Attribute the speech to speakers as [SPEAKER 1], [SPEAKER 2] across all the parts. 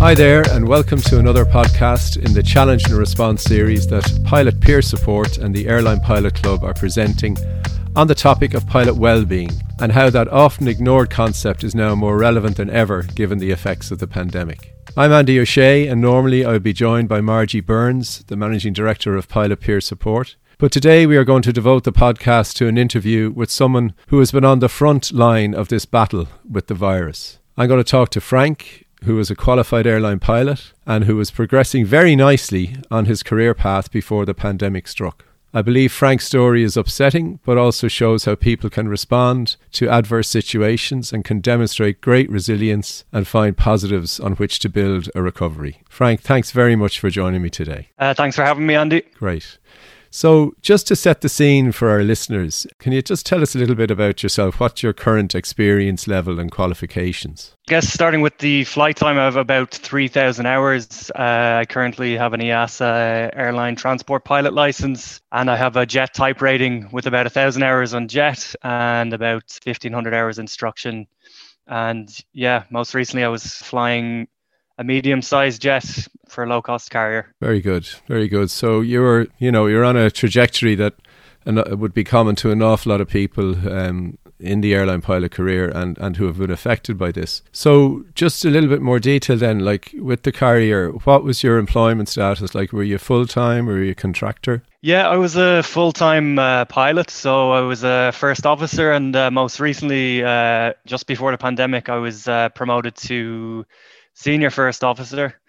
[SPEAKER 1] Hi there, and welcome to another podcast in the Challenge and Response series that Pilot Peer Support and the Airline Pilot Club are presenting on the topic of pilot well-being and how that often ignored concept is now more relevant than ever given the effects of the pandemic. I'm Andy O'Shea, and normally I would be joined by Margie Burns, the Managing Director of Pilot Peer Support. But today we are going to devote the podcast to an interview with someone who has been on the front line of this battle with the virus. I'm going to talk to Frank, who was a qualified airline pilot and who was progressing very nicely on his career path before the pandemic struck. I believe Frank's story is upsetting, but also shows how people can respond to adverse situations and can demonstrate great resilience and find positives on which to build a recovery. Frank, thanks very much for joining me today.
[SPEAKER 2] Uh, thanks for having me, Andy.
[SPEAKER 1] Great. So, just to set the scene for our listeners, can you just tell us a little bit about yourself? What's your current experience level and qualifications?
[SPEAKER 2] I guess starting with the flight time, have about 3,000 hours. Uh, I currently have an EASA airline transport pilot license, and I have a jet type rating with about 1,000 hours on jet and about 1,500 hours instruction. And yeah, most recently I was flying a medium-sized jet for a low-cost carrier.
[SPEAKER 1] Very good, very good. So you're, you know, you're on a trajectory that would be common to an awful lot of people um, in the airline pilot career and, and who have been affected by this. So just a little bit more detail then, like with the carrier, what was your employment status? Like were you full-time or were you a contractor?
[SPEAKER 2] Yeah, I was a full-time uh, pilot. So I was a first officer and uh, most recently, uh, just before the pandemic, I was uh, promoted to senior first officer.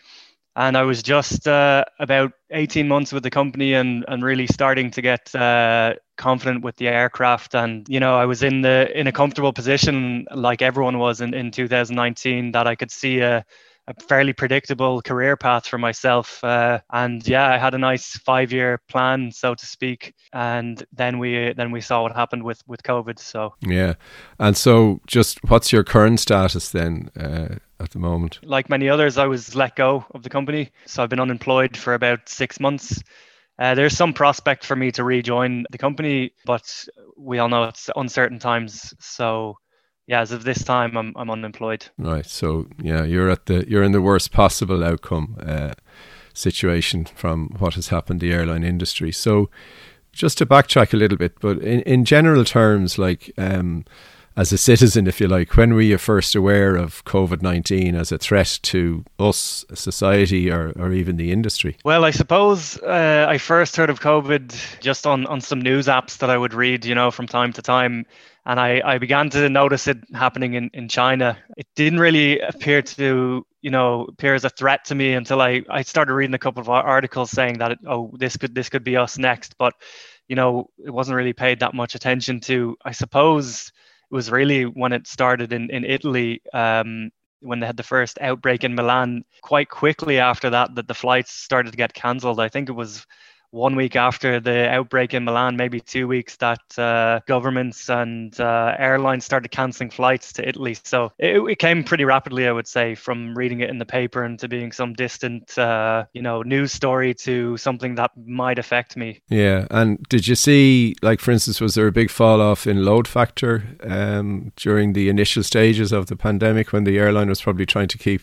[SPEAKER 2] And I was just uh, about 18 months with the company and, and really starting to get uh, confident with the aircraft. And, you know, I was in the in a comfortable position like everyone was in, in 2019 that I could see a, a fairly predictable career path for myself. Uh, and yeah, I had a nice five year plan, so to speak. And then we then we saw what happened with with COVID. So
[SPEAKER 1] yeah, and so just what's your current status then? Uh, at the moment?
[SPEAKER 2] Like many others, I was let go of the company. So I've been unemployed for about six months. Uh, there's some prospect for me to rejoin the company, but we all know it's uncertain times. So yeah, as of this time, I'm I'm unemployed.
[SPEAKER 1] Right. So yeah, you're at the you're in the worst possible outcome uh, situation from what has happened the airline industry. So just to backtrack a little bit, but in in general terms, like. Um, as a citizen, if you like, when were you first aware of COVID 19 as a threat to us, society, or, or even the industry?
[SPEAKER 2] Well, I suppose uh, I first heard of COVID just on, on some news apps that I would read, you know, from time to time. And I, I began to notice it happening in, in China. It didn't really appear to, you know, appear as a threat to me until I, I started reading a couple of articles saying that, it, oh, this could this could be us next. But, you know, it wasn't really paid that much attention to. I suppose it was really when it started in in Italy. Um, when they had the first outbreak in Milan, quite quickly after that, that the flights started to get cancelled. I think it was one week after the outbreak in Milan, maybe two weeks, that uh, governments and uh, airlines started cancelling flights to Italy. So it, it, came pretty rapidly, I would say, from reading it in the paper and to being some distant, uh, you know, news story to something that might affect me.
[SPEAKER 1] Yeah, and did you see, like, for instance, was there a big fall off in load factor um, during the initial stages of the pandemic when the airline was probably trying to keep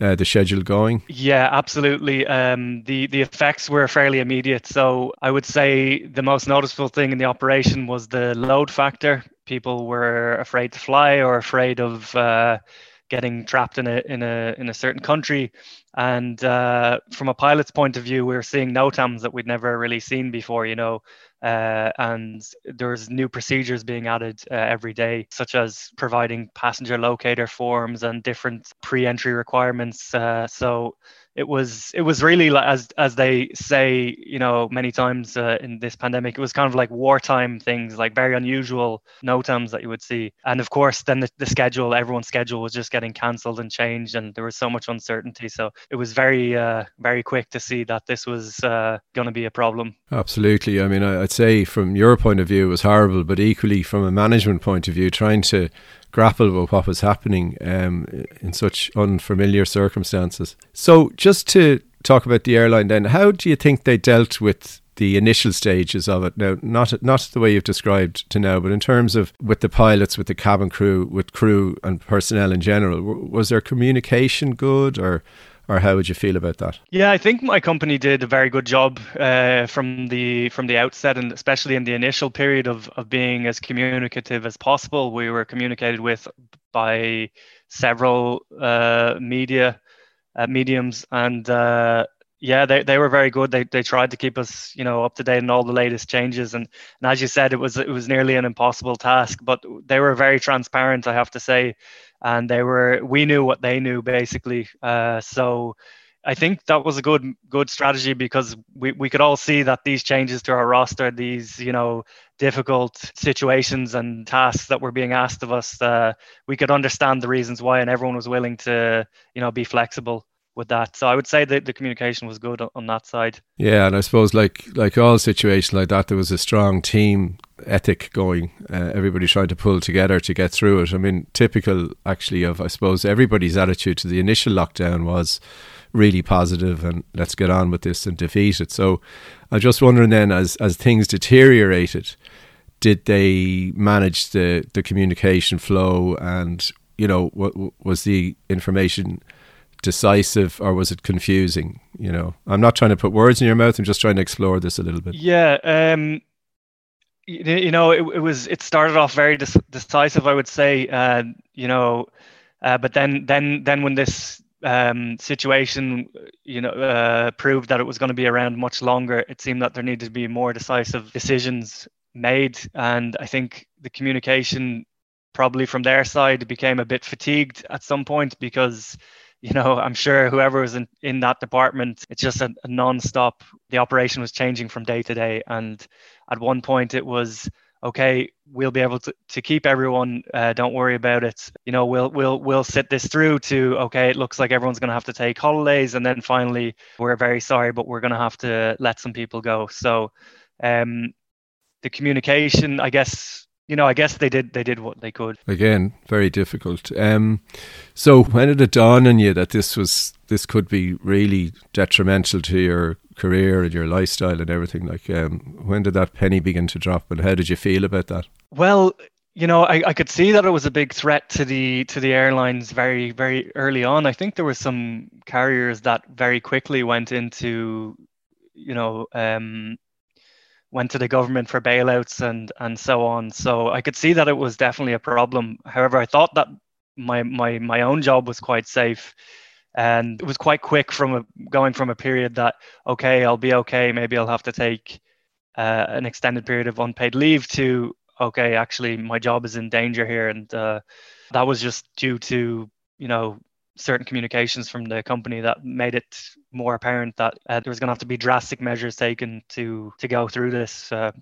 [SPEAKER 1] uh, the schedule going?
[SPEAKER 2] Yeah, absolutely. Um, the the effects were fairly immediate. So I would say the most noticeable thing in the operation was the load factor. People were afraid to fly or afraid of uh, getting trapped in a in a in a certain country. And uh, from a pilot's point of view, we are seeing NOTAMs that we'd never really seen before. You know, uh, and there's new procedures being added uh, every day, such as providing passenger locator forms and different pre-entry requirements. Uh, so it was it was really like as as they say you know many times uh, in this pandemic it was kind of like wartime things like very unusual NOTAMs that you would see. And of course then the, the schedule everyone's schedule was just getting cancelled and changed and there was so much uncertainty. So it was very uh, very quick to see that this was uh, going to be a problem.
[SPEAKER 1] Absolutely. I mean i'd say from your point of view it was horrible but equally from a management point of view trying to grapple with what was happening um, in such unfamiliar circumstances. So, just to talk about the airline, then, how do you think they dealt with the initial stages of it. Now, not not the way you've described to now, but in terms of with the pilots, with the cabin crew, with crew and personnel in general, was there communication good or? or how would you feel about that?
[SPEAKER 2] Yeah, I think my company did a very good job uh, from the from the outset, and especially in the initial period of of being as communicative as possible. We were communicated with by several uh, media mediums, and uh, yeah, they, they were very good. They they tried to keep us, you know, up to date on all the latest changes. And, and as you said, it was it was nearly an impossible task, but they were very transparent, I have to say, and they were we knew what they knew basically. Uh, so I think that was a good good strategy because we, we could all see that these changes to our roster, these you know difficult situations and tasks that were being asked of us, uh, we could understand the reasons why, and everyone was willing to you know be flexible with that. So I would say that the communication was good on, that side.
[SPEAKER 1] Yeah, and I suppose like like all situations like that, there was a strong team ethic going. Uh, everybody trying to pull together to get through it. I mean, typical actually of I suppose everybody's attitude to the initial lockdown was really positive and let's get on with this and defeat it. So I'm just wondering then, as as things deteriorated, did they manage the the communication flow and you know what was the information decisive or was it confusing? You know, I'm not trying to put words in your mouth. I'm just trying to explore this a little bit.
[SPEAKER 2] Yeah. Um, you, you know, it, it was it started off very decisive, I would say. Uh, you know, uh, but then then then when this um, situation, you know, uh, proved that it was going to be around much longer, it seemed that there needed to be more decisive decisions made, and I think the communication probably from their side became a bit fatigued at some point because you know, I'm sure whoever was in, in that department, it's just a, a non-stop. The operation was changing from day to day. And at one point it was, okay, we'll be able to, to keep everyone. Uh, don't worry about it. You know, we'll we'll we'll sit this through to okay. It looks like everyone's going to have to take holidays, and then finally, we're very sorry, but we're going to have to let some people go. So, um, the communication, I guess, you know, I guess they did they did what they could.
[SPEAKER 1] Again, very difficult. Um, so when did it dawn on you that this was this could be really detrimental to your career and your lifestyle and everything? Like, um, when did that penny begin to drop, and how did you feel about that?
[SPEAKER 2] Well, you know, I, I could see that it was a big threat to the to the airlines very very early on. I think there were some carriers that very quickly went into, you know, um, went to the government for bailouts and and so on. So I could see that it was definitely a problem. However, I thought that my my my own job was quite safe, and it was quite quick from a, going from a period that okay, I'll be okay. Maybe I'll have to take uh, an extended period of unpaid leave to okay, actually my job is in danger here, and uh, that was just due to you know certain communications from the company that made it more apparent that uh, there was going to have to be drastic measures taken to to go through this uh,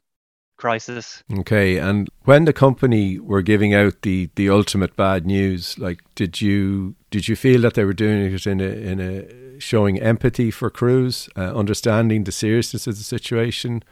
[SPEAKER 2] crisis.
[SPEAKER 1] Okay, and when the company were giving out the the ultimate bad news, like did you did you feel that they were doing it in a in a showing empathy for crews, uh, understanding the seriousness of the situation?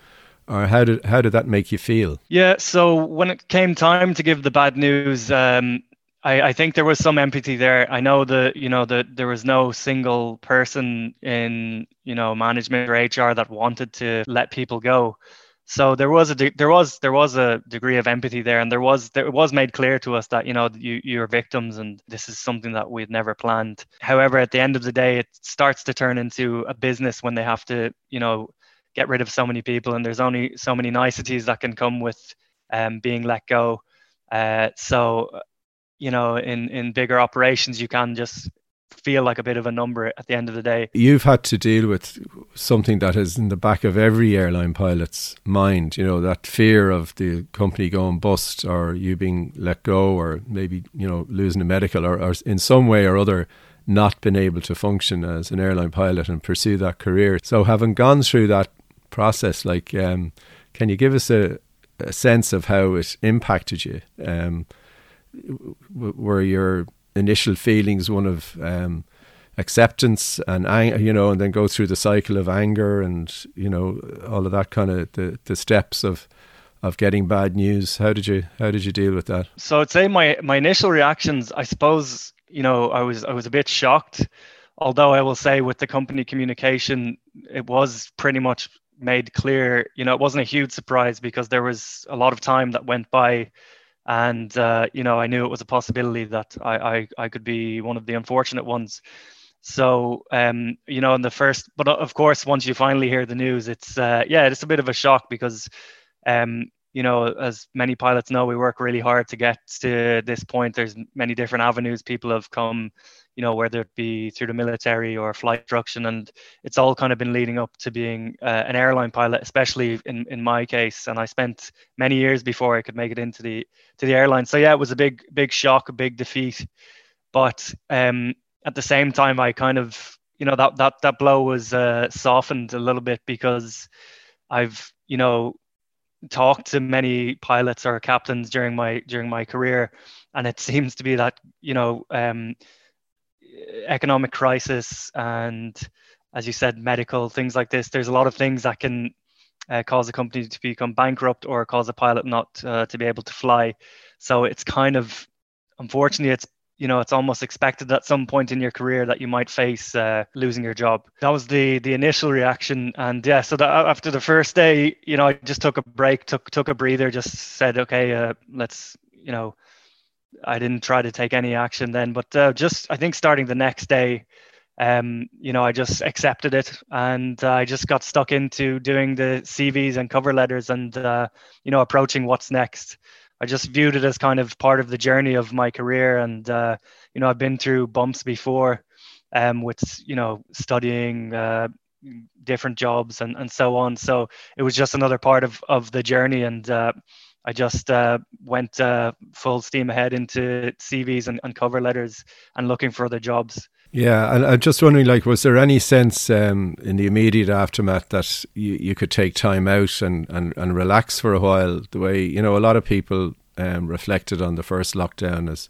[SPEAKER 1] Or how did how did that make you feel?
[SPEAKER 2] Yeah, so when it came time to give the bad news, um, I, I think there was some empathy there. I know that you know that there was no single person in you know management or HR that wanted to let people go. So there was a de- there was there was a degree of empathy there, and there was there was made clear to us that you know you you're victims, and this is something that we'd never planned. However, at the end of the day, it starts to turn into a business when they have to you know get rid of so many people, and there's only so many niceties that can come with um, being let go. Uh, so you know, in in bigger operations, you can just feel like a bit of a number at the end of the day.
[SPEAKER 1] You've had to deal with something that is in the back of every airline pilot's mind, you know, that fear of the company going bust or you being let go or maybe, you know, losing a medical or, or in some way or other not been able to function as an airline pilot and pursue that career. So having gone through that process, like, um, can you give us a, a sense of how it impacted you? Um, were your initial feelings one of um, acceptance and you know, and then go through the cycle of anger and you know all of that kind of the the steps of of getting bad news. How did you how did you deal with that?
[SPEAKER 2] So I'd say my my initial reactions, I suppose, you know, I was I was a bit shocked. Although I will say with the company communication, it was pretty much made clear, you know, it wasn't a huge surprise because there was a lot of time that went by, and uh, you know, I knew it was a possibility that I, I I could be one of the unfortunate ones. So, um, you know, in the first, but of course, once you finally hear the news, it's uh, yeah, it's a bit of a shock because, um, you know, as many pilots know, we work really hard to get to this point. There's many different avenues people have come you know, whether it be through the military or flight instruction. And it's all kind of been leading up to being uh, an airline pilot, especially in, in my case. And I spent many years before I could make it into the to the airline. So yeah, it was a big, big shock, a big defeat. But um, at the same time, I kind of, you know, that that that blow was uh, softened a little bit because I've, you know, talked to many pilots or captains during my during my career, and it seems to be that you know um, economic crisis and as you said medical things like this there's a lot of things that can uh, cause a company to become bankrupt or cause a pilot not uh, to be able to fly. So it's kind of unfortunately it's you know it's almost expected at some point in your career that you might face uh, losing your job. That was the the initial reaction. And yeah so after the first day you know i just took a break took took a breather just said okay uh, let's you know I didn't try to take any action then, but uh, just I think starting the next day, um, you know, I just accepted it and uh, I just got stuck into doing the CVs and cover letters and uh, you know approaching what's next. I just viewed it as kind of part of the journey of my career, and uh, you know I've been through bumps before, um, with you know studying. Uh, different jobs and, and so on so it was just another part of, of the journey and uh, I just uh, went uh, full steam ahead into CVs and, and, cover letters and looking for other jobs.
[SPEAKER 1] Yeah, and I'm just wondering, like, was there any sense um, in the immediate aftermath that you, you could take time out and, and, and relax for a while? The way you know, a lot of people um, reflected on the first lockdown as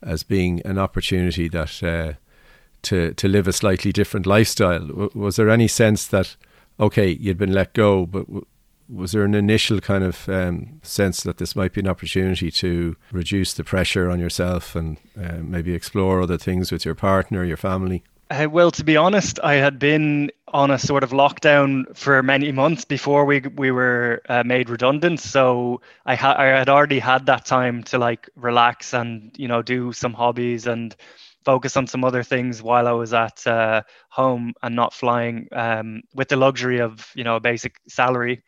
[SPEAKER 1] as being an opportunity that uh, to to live a slightly different lifestyle. Was there any sense that okay, you'd been let go, but was there an initial kind of um, sense that this might be an opportunity to reduce the pressure on yourself and uh, maybe explore other things with your partner, your family?
[SPEAKER 2] Uh, well, to be honest, I had been on a sort of lockdown for many months before we we were uh, made redundant. So I had I had already had that time to like relax and you know do some hobbies and focus on some other things while I was at uh, home and not flying um, with the luxury of you know a basic salary.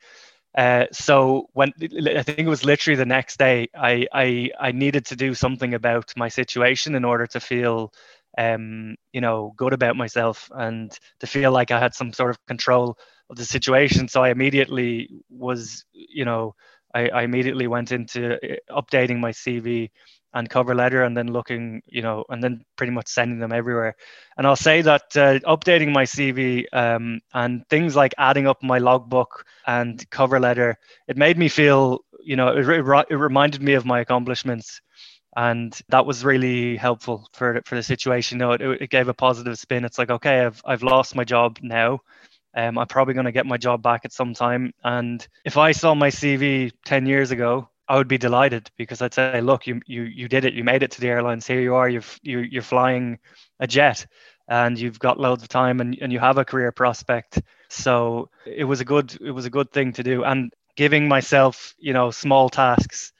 [SPEAKER 2] Uh, so when I think it was literally the next day, I, I I needed to do something about my situation in order to feel, um, you know, good about myself and to feel like I had some sort of control of the situation. So I immediately was, you know, I, I immediately went into uh, updating my CV and cover letter and then looking you know and then pretty much sending them everywhere. And i'll say that uh, updating my cv um, and things like adding up my logbook and cover letter it made me feel you know it, it, it reminded me of my accomplishments. And that was really helpful for for the situation. You know it, it gave a positive spin. It's like okay i've, I've lost my job now. Um, i'm probably going to get my job back at some time. And if i saw my cv 10 years ago I would be delighted because I'd say, look, you you you did it. You made it to the airlines. Here you are. You've you, you're flying a jet, and you've got loads of time, and, and you have a career prospect. So it was a good it was a good thing to do, and giving myself you know small tasks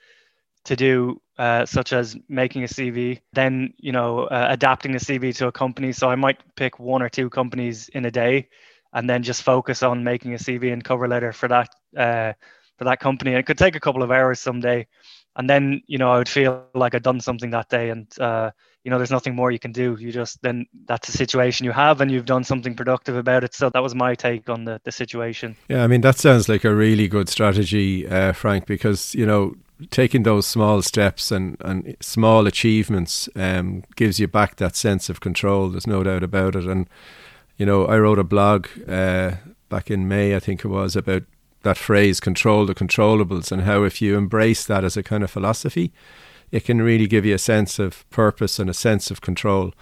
[SPEAKER 2] to do, uh, such as making a CV, then you know uh, adapting a CV to a company. So I might pick one or two companies in a day, and then just focus on making a CV and cover letter for that. Uh, for that company. And it could take a couple of hours someday. And then, you know, I would feel like I'd done something that day. And, uh, you know, there's nothing more you can do. You just, then that's a situation you have and you've done something productive about it. So that was my take on the, the situation.
[SPEAKER 1] Yeah, I mean, that sounds like a really good strategy, uh, Frank, because, you know, taking those small steps and, and small achievements um, gives you back that sense of control. There's no doubt about it. And, you know, I wrote a blog uh, back in May, I think it was, about that phrase control the controllables and how if you embrace that as a kind of philosophy it can really give you a sense of purpose and a sense of control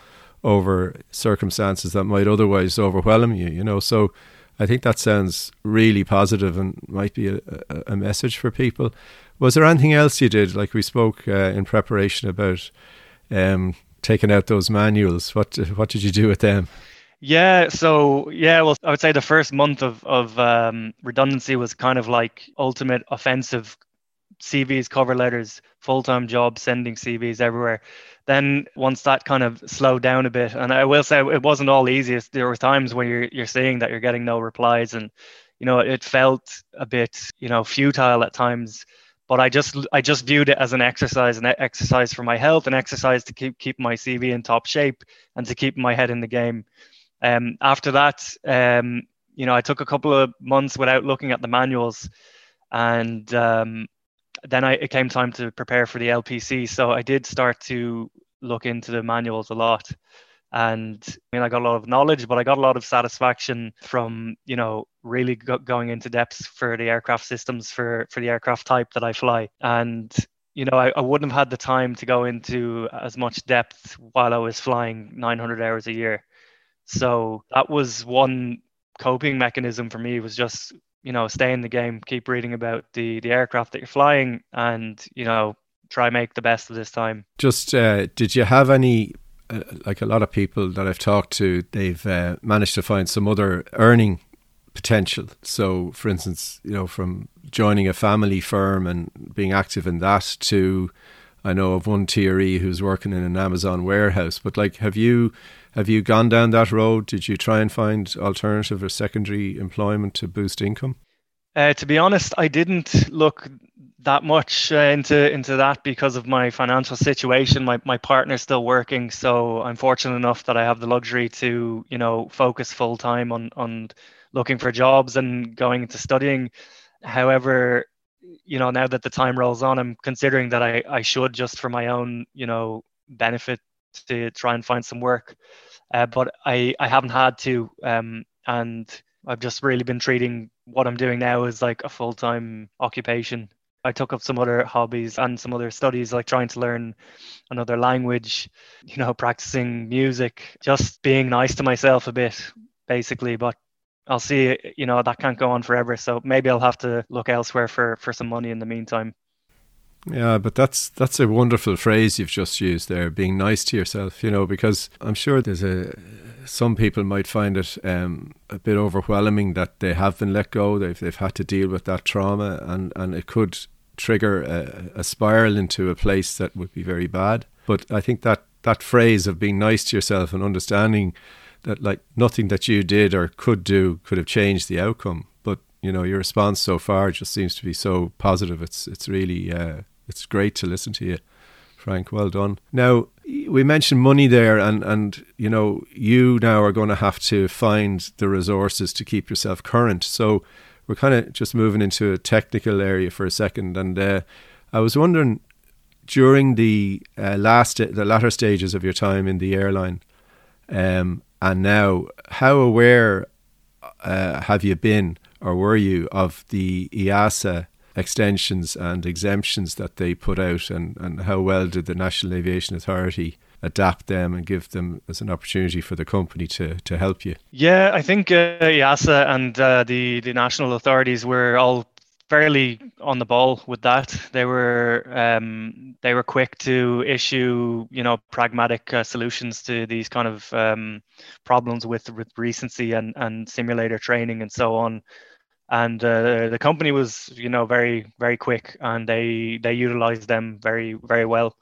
[SPEAKER 1] over circumstances that might otherwise overwhelm you you know? So i think that sounds really positive and might be a, a, message for people. Was there anything else you did? Like we spoke uh, in preparation about um, taking out those manuals. What what did you do with them
[SPEAKER 2] Yeah, so yeah, well, I would say the first month of of um, redundancy was kind of like ultimate offensive CVs, cover letters, full time jobs, sending CVs everywhere. Then once that kind of slowed down a bit, and I will say it wasn't all easiest. There were times where you're you're seeing that you're getting no replies, and you know it felt a bit you know futile at times. But I just I just viewed it as an exercise, an exercise for my health, an exercise to keep keep my CV in top shape and to keep my head in the game. Um, after that, um, you know, I took a couple of months without looking at the manuals, and um, then I, it came time to prepare for the LPC. So I did start to look into the manuals a lot. And I mean, I got a lot of knowledge, but I got a lot of satisfaction from, you know, really go- going into depth for the aircraft systems for, for the aircraft type that I fly. And, you know, I, I wouldn't have had the time to go into as much depth while I was flying 900 hours a year. So that was one coping mechanism for me was just you know stay in the game keep reading about the the aircraft that you're flying and you know try make the best of this time.
[SPEAKER 1] Just uh, did you have any uh, like a lot of people that I've talked to they've uh, managed to find some other earning potential. So for instance you know from joining a family firm and being active in that to I know of one TRE who's working in an Amazon warehouse but like have you have you gone down that road? Did you try and find alternative or secondary employment to boost income?
[SPEAKER 2] Uh, to be honest, I didn't look that much uh, into into that because of my financial situation. My my partner's still working, so I'm fortunate enough that I have the luxury to you know focus full time on on looking for jobs and going into studying. However, you know now that the time rolls on, I'm considering that I I should just for my own you know benefit to try and find some work. Uh, but I, I haven't had to. Um, and I've just really been treating what I'm doing now as like a full time occupation. I took up some other hobbies and some other studies, like trying to learn another language, you know, practicing music, just being nice to myself a bit, basically. But I'll see, you know, that can't go on forever. So maybe I'll have to look elsewhere for, for some money in the meantime.
[SPEAKER 1] Yeah, but that's that's a wonderful phrase you've just used there, being nice to yourself, you know, because I'm sure there's a some people might find it um, a bit overwhelming that they have been let go, they've they've had to deal with that trauma and, and it could trigger a, a spiral into a place that would be very bad. But I think that that phrase of being nice to yourself and understanding that like nothing that you did or could do could have changed the outcome. But you know your response so far just seems to be so positive. It's it's really uh, it's great to listen to you, Frank. Well done. Now we mentioned money there, and and you know you now are going to have to find the resources to keep yourself current. So we're kind of just moving into a technical area for a second, and uh, I was wondering during the uh, last the latter stages of your time in the airline, um, and now how aware uh, have you been or were you of the EASA extensions and exemptions that they put out, and, and how well did the National Aviation Authority adapt them and give them as an opportunity for the company to, to help you?
[SPEAKER 2] Yeah, I think uh, EASA and uh, the the national authorities were all fairly on the ball with that. They were um, they were quick to issue you know pragmatic uh, solutions to these kind of um, problems with with recency and and simulator training and so on and uh, the company was you know very very quick and they they utilized them very very well.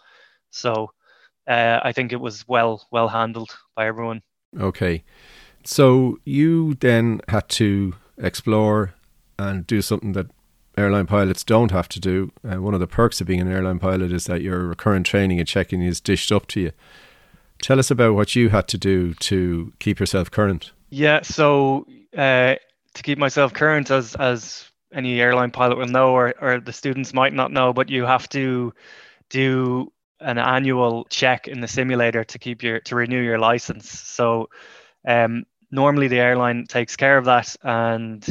[SPEAKER 2] So uh, i think it was well well handled by everyone.
[SPEAKER 1] Okay. So you then had to explore and do something that airline pilots don't have to do. Uh, one of the perks of being an airline pilot is that your recurrent training and checking is dished up to you. Tell us about what you had to do to keep yourself current.
[SPEAKER 2] Yeah so uh, to keep myself current as as any airline pilot will know or, or the students might not know but you have to do an annual check in the simulator to keep your to renew your license. So um, normally the airline takes care of that and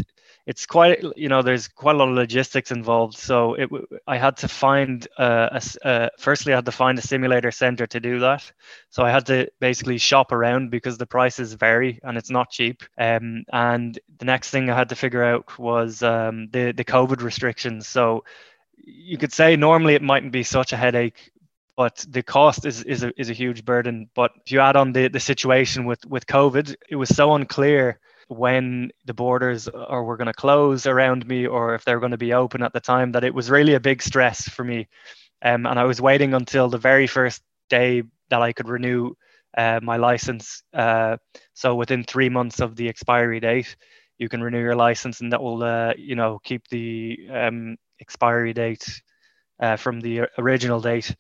[SPEAKER 2] it's quite you know there's quite a lot of logistics involved. So it i had to find a, a, firstly i had to find a simulator center to do that. So i had to basically shop around because the prices vary and it's not cheap. Um, and the next thing i had to figure out was um, the the covid restrictions. So you could say normally it mightn't be such a headache but the cost is is a, is a huge burden. But if you add on the, the situation with, with COVID, it was so unclear when the borders or were going to close around me or if they were going to be open at the time that it was really a big stress for me. Um, and I was waiting until the very first day that I could renew uh, my license. Uh, so within three months of the expiry date, you can renew your license, and that will, uh, you know, keep the um, expiry date uh, from the original date.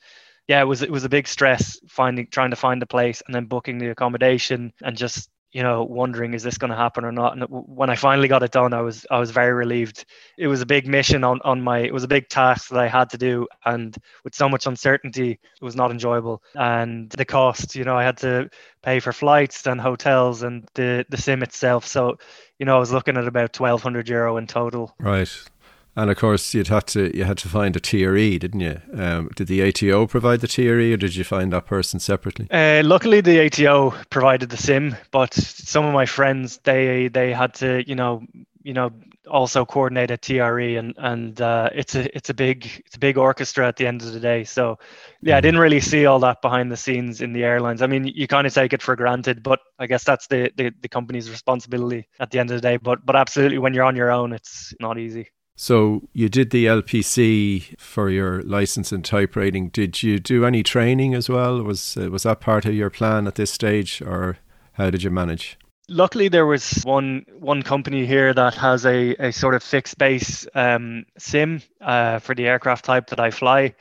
[SPEAKER 2] Yeah, it was it was a big stress finding trying to find the place and then booking the accommodation and just you know wondering is this going to happen or not? And when i finally got it done i was i was very relieved. It was a big mission on on my it was a big task that i had to do and with so much uncertainty it was not enjoyable. And the cost you know i had to pay for flights and hotels and the the sim itself. So you know i was looking at about 1200 euro in total.
[SPEAKER 1] Right and of course, you'd had to you had to find a TRE, didn't you? Um, did the ATO provide the TRE, or did you find that person separately?
[SPEAKER 2] Uh, luckily, the ATO provided the sim, but some of my friends they they had to, you know, you know, also coordinate a TRE, and and uh, it's a it's a big it's a big orchestra at the end of the day. So, yeah, I didn't really see all that behind the scenes in the airlines. I mean, you kind of take it for granted, but I guess that's the, the the company's responsibility at the end of the day. But but absolutely, when you're on your own, it's not easy.
[SPEAKER 1] So you did the LPC for your license in type rating. Did you do any training as well? Was uh, was that part of your plan at this stage, or how did you manage?
[SPEAKER 2] Luckily, there was one one company here that has a, a sort of fixed base um, sim uh, for the aircraft type that I fly,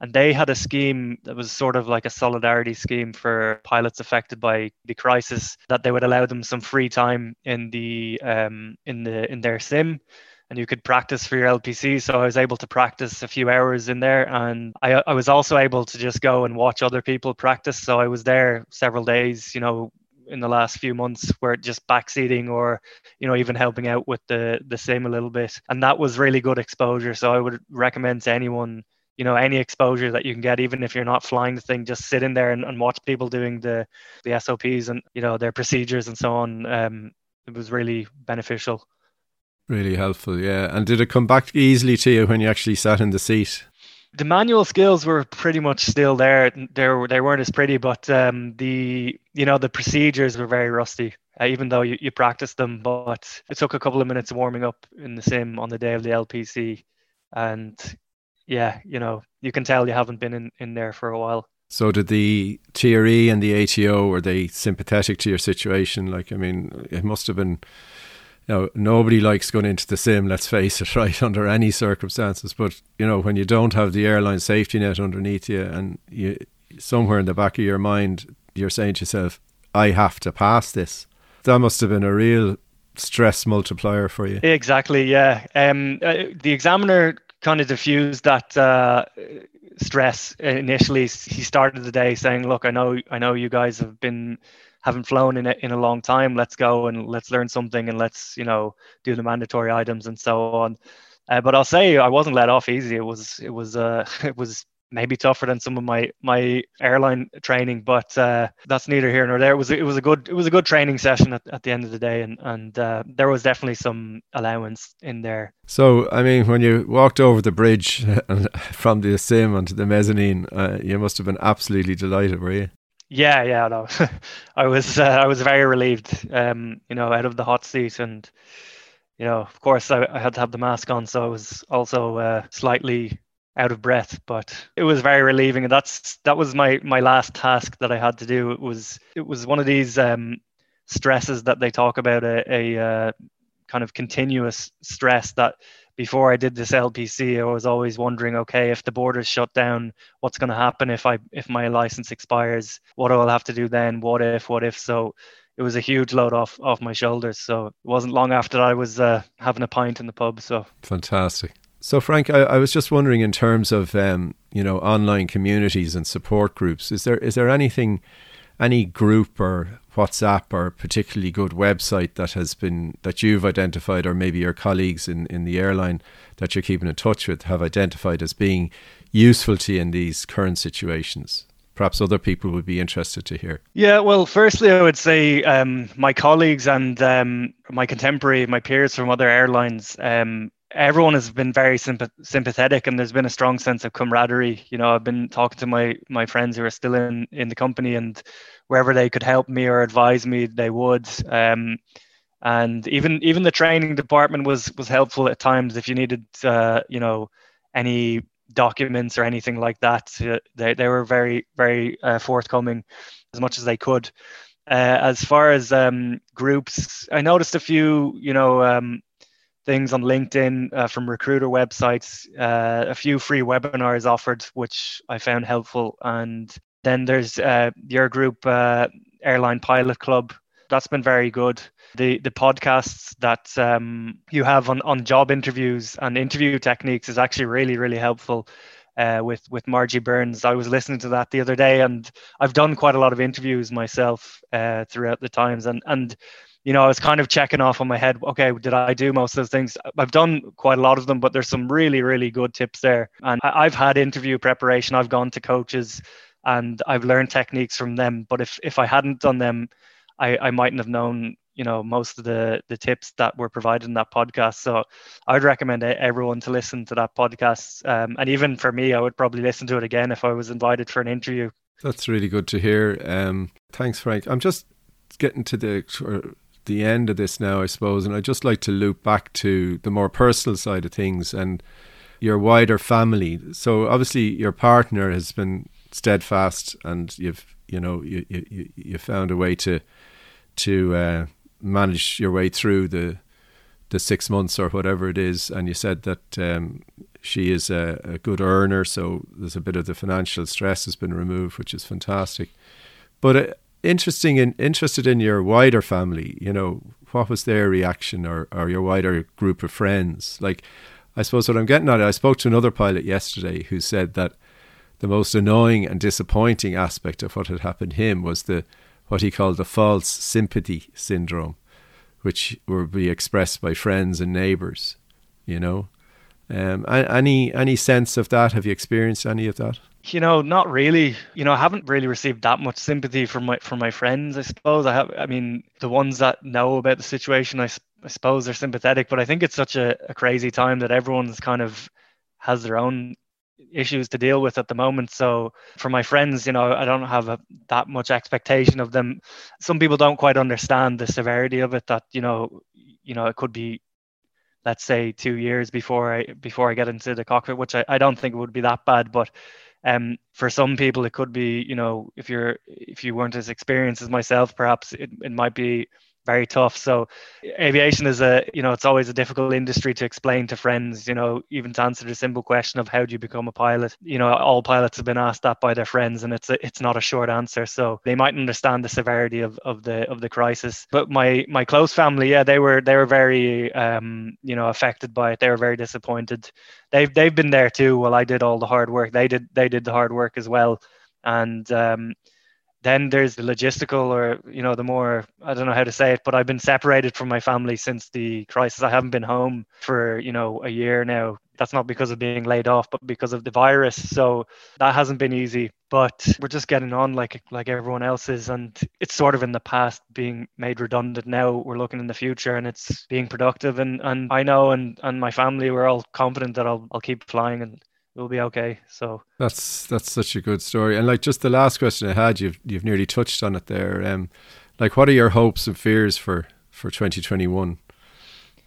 [SPEAKER 2] and they had a scheme that was sort of like a solidarity scheme for pilots affected by the crisis that they would allow them some free time in the um, in the in their sim and you could practice for your LPC. So I was able to practice a few hours in there, and I, I was also able to just go and watch other people practice. So I was there several days, you know, in the last few months where just backseating or you know even helping out with the the sim a little bit and that was really good exposure so i would recommend to anyone you know any exposure that you can get even if you're not flying the thing just sit in there and, and watch people doing the the sops and you know their procedures and so on um, it was really beneficial
[SPEAKER 1] Really helpful, yeah. And did it come back easily to you when you actually sat in the seat?
[SPEAKER 2] The manual skills were pretty much still there. They they weren't as pretty, but um, the you know the procedures were very rusty. Uh, even though you, you practiced them, but it took a couple of minutes warming up in the sim on the day of the LPC, and yeah, you know you can tell you haven't been in, in there for a while.
[SPEAKER 1] So did the TRE and the ATO were they sympathetic to your situation? Like, I mean, it must have been know, nobody likes going into the sim, let's face it, right, under any circumstances. But, you know, when you don't have the airline safety net underneath you and you somewhere in the back of your mind, you're saying to yourself, I have to pass this. That must have been a real stress multiplier for you.
[SPEAKER 2] Exactly, yeah. Um, uh, the examiner kind of diffused that uh, stress initially. He started the day saying, "Look, I know, I know you guys have been haven't flown in a, in a long time. Let's go and let's learn something and let's you know do the mandatory items and so on. Uh, but I'll say I wasn't let off easy. It was it was uh, it was maybe tougher than some of my my airline training, but uh, that's neither here nor there. It was it was a good it was a good training session at, at the end of the day, and and uh, there was definitely some allowance in there.
[SPEAKER 1] So I mean, when you walked over the bridge from the sim onto the mezzanine, uh, you must have been absolutely delighted, were you?
[SPEAKER 2] Yeah, yeah, no, I was uh, I was very relieved, um, you know, out of the hot seat, and you know, of course, I, I had to have the mask on, so I was also uh, slightly out of breath, but it was very relieving, and that's that was my my last task that I had to do. It was it was one of these um, stresses that they talk about a, a uh, kind of continuous stress that before I did this LPC, I was always wondering, okay, if the borders shut down, what's going to happen if I if my license expires? What do I'll have to do then? What if? What if? So it was a huge load off off my shoulders. So it wasn't long after I was uh, having a pint in the pub. So
[SPEAKER 1] fantastic. So Frank, I, I was just wondering in terms of um, you know online communities and support groups, is there is there anything, any group or WhatsApp or particularly good website that has been that you've identified, or maybe your colleagues in, in the airline that you're keeping in touch with have identified as being useful to you in these current situations? Perhaps other people would be interested to hear.
[SPEAKER 2] Yeah, well, firstly, I would say um, my colleagues and um, my contemporary, my peers from other airlines, um, everyone has been very sympathetic and there's been a strong sense of camaraderie. You know i've been talking to my my friends who are still in in the company and wherever they could help me or advise me they would. Um, and even even the training department was was helpful at times if you needed uh, you know any documents or anything like that. Uh, they, they were very very uh, forthcoming as much as they could. Uh, as far as um, groups i noticed a few you know um, things on linkedin uh, from recruiter websites uh, a few free webinars offered which i found helpful. And then there's your group airline pilot club. That's been very good. The the podcasts that um, you have on, on job interviews and interview techniques is actually really really helpful uh, with with Margie Burns. I was listening to that the other day, and I've done quite a lot of interviews myself uh, throughout the times, and and you know I was kind of checking off on my head. Okay, did I do most of those things? I've done quite a lot of them, but there's some really really good tips there. And I've had interview preparation. I've gone to coaches, and I've learned techniques from them. But if if I hadn't done them, I, I mightn't have known you know most of the the tips that were provided in that podcast so i would recommend everyone to listen to that podcast um, and even for me i would probably listen to it again if i was invited for an interview
[SPEAKER 1] that's really good to hear um, thanks frank i'm just getting to the the end of this now i suppose and i'd just like to loop back to the more personal side of things and your wider family so obviously your partner has been steadfast and you've you know you you, you found a way to to uh, manage your way through the the six months or whatever it is, and you said that um, she is a, a, good earner, so there's a bit of the financial stress has been removed, which is fantastic. But uh, interesting in interested in your wider family, you know, what was their reaction or, or your wider group of friends? Like, I suppose what I'm getting at, I spoke to another pilot yesterday who said that the most annoying and disappointing aspect of what had happened to him was the what he called the false sympathy syndrome, which will be expressed by friends and neighbours. You know, um, any any sense of that? Have you experienced any of that?
[SPEAKER 2] You know, not really. You know, I haven't really received that much sympathy from my from my friends. I suppose I have. I mean, the ones that know about the situation, I, I suppose they're sympathetic. But I think it's such a, a crazy time that everyone's kind of has their own issues to deal with at the moment. So for my friends, you know, I don't have a, that much expectation of them. Some people don't quite understand the severity of it. That you know, you know, it could be, let's say, two years before I before I get into the cockpit, which I, I don't think would be that bad, but. Um, for some people, it could be, you know, if you're if you weren't as experienced as myself, perhaps it, it might be very tough. So aviation is a, you know, it's always a difficult industry to explain to friends, you know, even to answer the simple question of how do you become a pilot? You know, all pilots have been asked that by their friends and it's a, it's not a short answer. So they might understand the severity of, of the of the crisis. But my my close family, yeah, they were they were very um, you know, affected by it. They were very disappointed. They've they've been there too. Well, I did all the hard work. They did they did the hard work as well. And um then there's the logistical or you know the more i don't know how to say it but i've been separated from my family since the crisis. I haven't been home for you know a year now. That's not because of being laid off but because of the virus. So that hasn't been easy but we're just getting on like like everyone else is. And it's sort of in the past being made redundant. Now we're looking in the future and it's being productive. And and i know and and my family we're all confident that i'll, I'll keep flying and we'll be okay. So
[SPEAKER 1] that's that's such a good story. And like just the last question I had, you've you've nearly touched on it there. Um, like what are your hopes and fears for for 2021?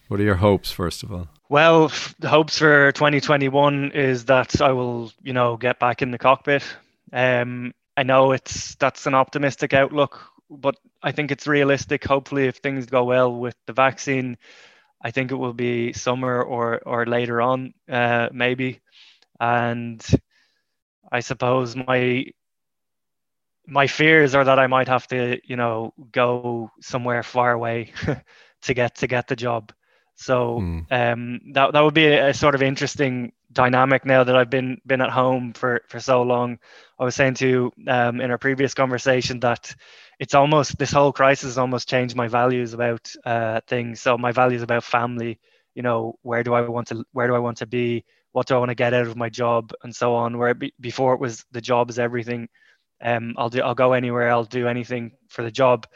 [SPEAKER 1] What are your hopes first of all?
[SPEAKER 2] Well, the hopes for 2021 is that I will, you know, get back in the cockpit. Um, I know it's that's an optimistic outlook, but I think it's realistic. Hopefully, if things go well with the vaccine, I think it will be summer or or later on, uh, maybe and I suppose my my fears are that I might have to, you know, go somewhere far away to get to get the job. So mm. um, that that would be a, a, sort of interesting dynamic now that I've been been at home for for so long. I was saying to you um, in our previous conversation that it's almost this whole crisis almost changed my values about uh, things. So my values about family, you know, where do I want to where do I want to be? What do I want to get out of my job and so on. Where be, before it was the job is everything. Um, I'll do I'll go anywhere. I'll do anything for the job.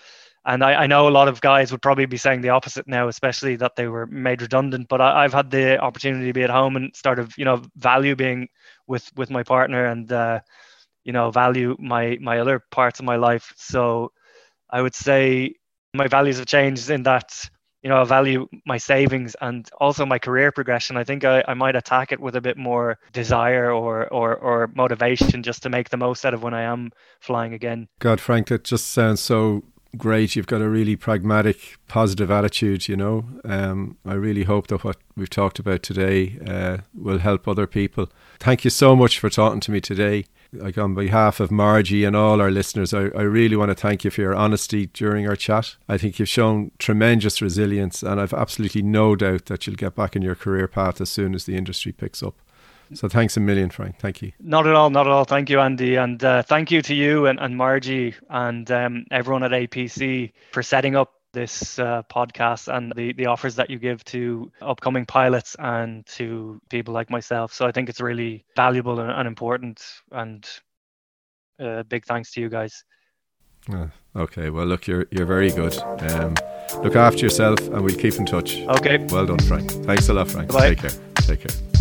[SPEAKER 2] and I, I, know a lot of guys would probably be saying the opposite now, especially that they were made redundant. But I, have had the opportunity to be at home and sort of, you know, value being with with my partner and uh, you know value my my other parts of my life. So I would say my values have changed in that you know I value my savings and also my career progression. I think I, I might attack it with a bit more desire or or or motivation just to make the most out of when I am flying again.
[SPEAKER 1] God, Frank, that just sounds so great. You've got a really pragmatic, positive attitude. You know, um, I really hope that what we've talked about today uh, will help other people. Thank you so much for talking to me today. Like on behalf of Margie and all our listeners, I, I really want to thank you for your honesty during our chat. I think you've shown tremendous resilience, and I've absolutely no doubt that you'll get back in your career path as soon as the industry picks up. So thanks a million, Frank. Thank you.
[SPEAKER 2] Not at all, not at all. Thank you, Andy, and uh, thank you to you and, and Margie and um, everyone at APC for setting up this uh, podcast and the, the offers that you give to upcoming pilots and to people like myself. So I think it's really valuable and, and important. And uh, big thanks to you guys.
[SPEAKER 1] Uh, okay, well, look, you're you're very good. Um, look after yourself, and we'll keep in touch.
[SPEAKER 2] Okay.
[SPEAKER 1] Well done, Frank. Thanks a lot, Frank.
[SPEAKER 2] Bye.
[SPEAKER 1] Take care. Take care.